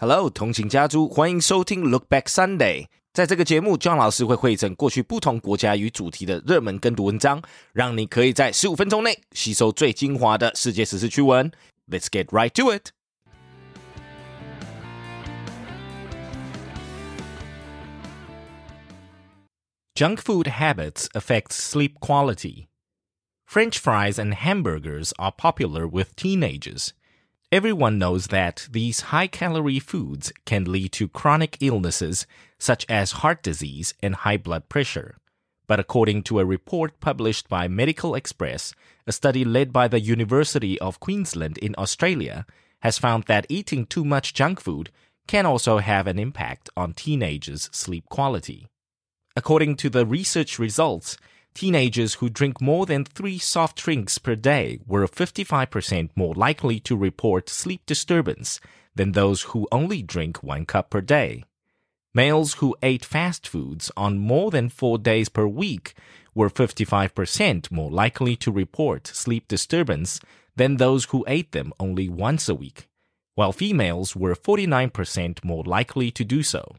Hello，通勤家族，欢迎收听 Look Back Sunday。在这个节目，John 老师会汇整过去不同国家与主题的热门跟读文章，让你可以在十五分钟内吸收最精华的世界时事趣闻。Let's get right to it。Junk food habits affect sleep quality. French fries and hamburgers are popular with teenagers. Everyone knows that these high calorie foods can lead to chronic illnesses such as heart disease and high blood pressure. But according to a report published by Medical Xpress, a study led by the University of Queensland in Australia has found that eating too much junk food can also have an impact on teenagers' sleep quality. According to the research results, teenagers who drink more than three soft drinks per day were 55% more likely to report sleep disturbance than those who only drink one cup per day. Males who ate fast foods on more than four days per week were 55% more likely to report sleep disturbance than those who ate them only once a week, while females were 49% more likely to do so.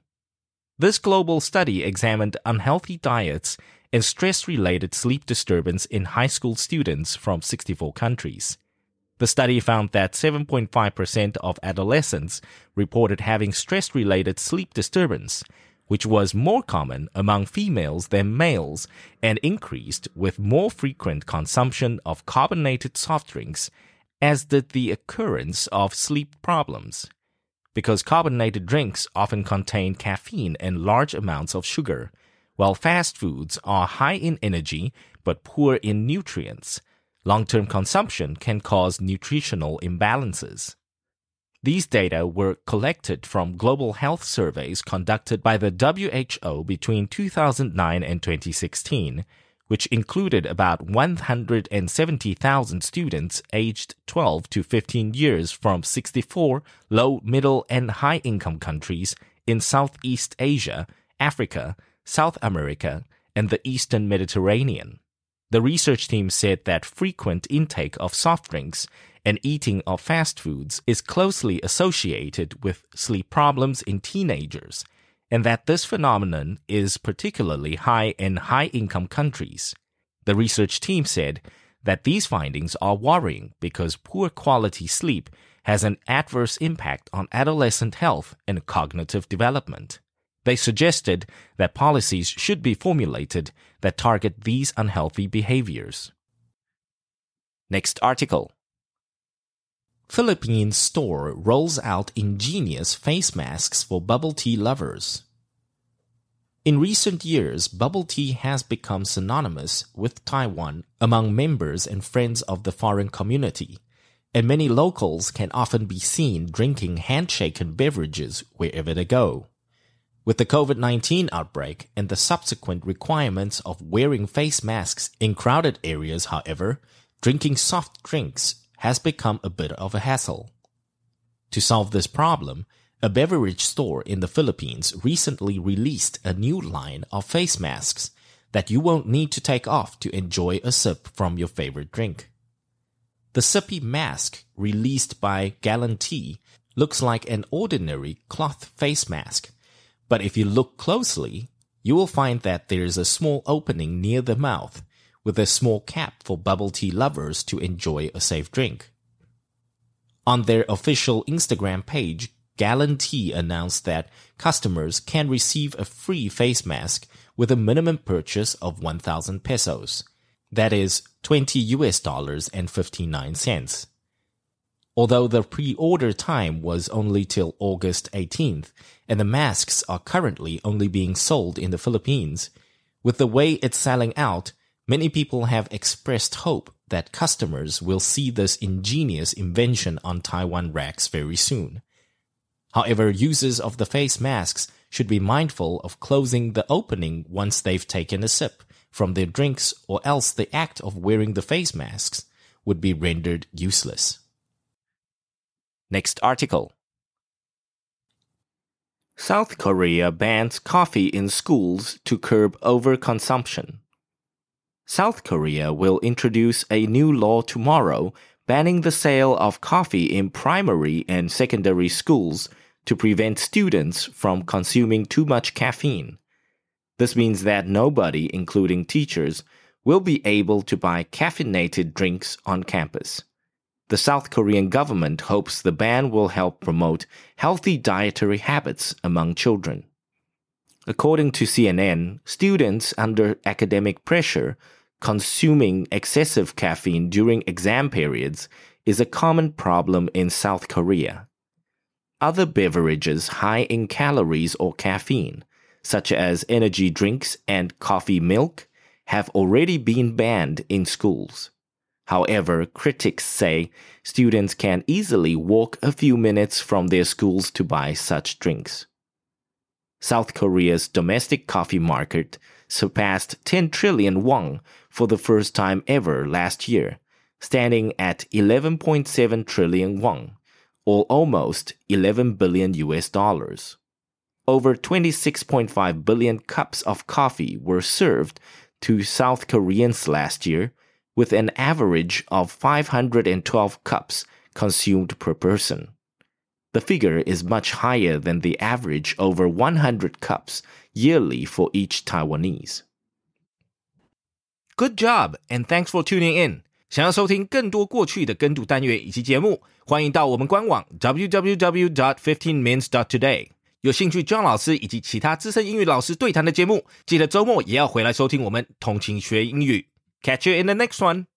This global study examined unhealthy diets and stress related sleep disturbance in high school students from 64 countries. The study found that 7.5% of adolescents reported having stress related sleep disturbance, which was more common among females than males and increased with more frequent consumption of carbonated soft drinks, as did the occurrence of sleep problems because carbonated drinks often contain caffeine and large amounts of sugar, while fast foods are high in energy but poor in nutrients. Long term consumption can cause nutritional imbalances. These data were collected from global health surveys conducted by the WHO between 2009 and 2016, which included about 170,000 students aged 12 to 15 years from 64 low, middle, and high income countries in Southeast Asia, Africa, South America, and the Eastern Mediterranean. The research team said that frequent intake of soft drinks and eating of fast foods is closely associated with sleep problems in teenagers, and that this phenomenon is particularly high in high income countries. The research team said that these findings are worrying because poor quality sleep has an adverse impact on adolescent health and cognitive development. They suggested that policies should be formulated that target these unhealthy behaviors. Next article. Philippine store rolls out ingenious face masks for bubble tea lovers. In recent years, bubble tea has become synonymous with Taiwan among members and friends of the foreign community, and many locals can often be seen drinking handshaken beverages wherever they go. With the COVID 19 outbreak and the subsequent requirements of wearing face masks in crowded areas, however, drinking soft drinks has become a bit of a hassle. To solve this problem, a beverage store in the Philippines recently released a new line of face masks that you won't need to take off to enjoy a sip from your favorite drink. The sippy mask, released by Tea, looks like an ordinary cloth face mask, but if you look closely, you will find that there is a small opening near the mouth with a small cap for bubble tea lovers to enjoy a safe drink. On their official Instagram page, Gallon Tea announced that customers can receive a free face mask with a minimum purchase of 1000 pesos. That is 20 US dollars and 59 cents. Although the pre-order time was only till August 18th and the masks are currently only being sold in the Philippines, with the way it's selling out, many people have expressed hope that customers will see this ingenious invention on Taiwan racks very soon. However, users of the face masks should be mindful of closing the opening once they've taken a sip from their drinks or else the act of wearing the face masks would be rendered useless. Next article. South Korea bans coffee in schools to curb overconsumption. South Korea will introduce a new law tomorrow banning the sale of coffee in primary and secondary schools to prevent students from consuming too much caffeine. This means that nobody, including teachers, will be able to buy caffeinated drinks on campus. The South Korean government hopes the ban will help promote healthy dietary habits among children. According to CNN, students under academic pressure consuming excessive caffeine during exam periods is a common problem in South Korea. Other beverages high in calories or caffeine, such as energy drinks and coffee milk, have already been banned in schools. However, critics say students can easily walk a few minutes from their schools to buy such drinks. South Korea's domestic coffee market surpassed 10 trillion won for the first time ever last year, standing at 11.7 trillion won, or almost 11 billion US dollars. Over 26.5 billion cups of coffee were served to South Koreans last year, with an average of 512 cups consumed per person. The figure is much higher than the average over 100 cups yearly for each Taiwanese. Good job, and thanks for tuning in. 想要收听更多过去的跟读单元以及节目，欢迎到我们官网 www.dot15mins.dot.today。有兴趣 John 老师以及其他资深英语老师对谈的节目，记得周末也要回来收听我们通勤学英语。 Catch you in the next one.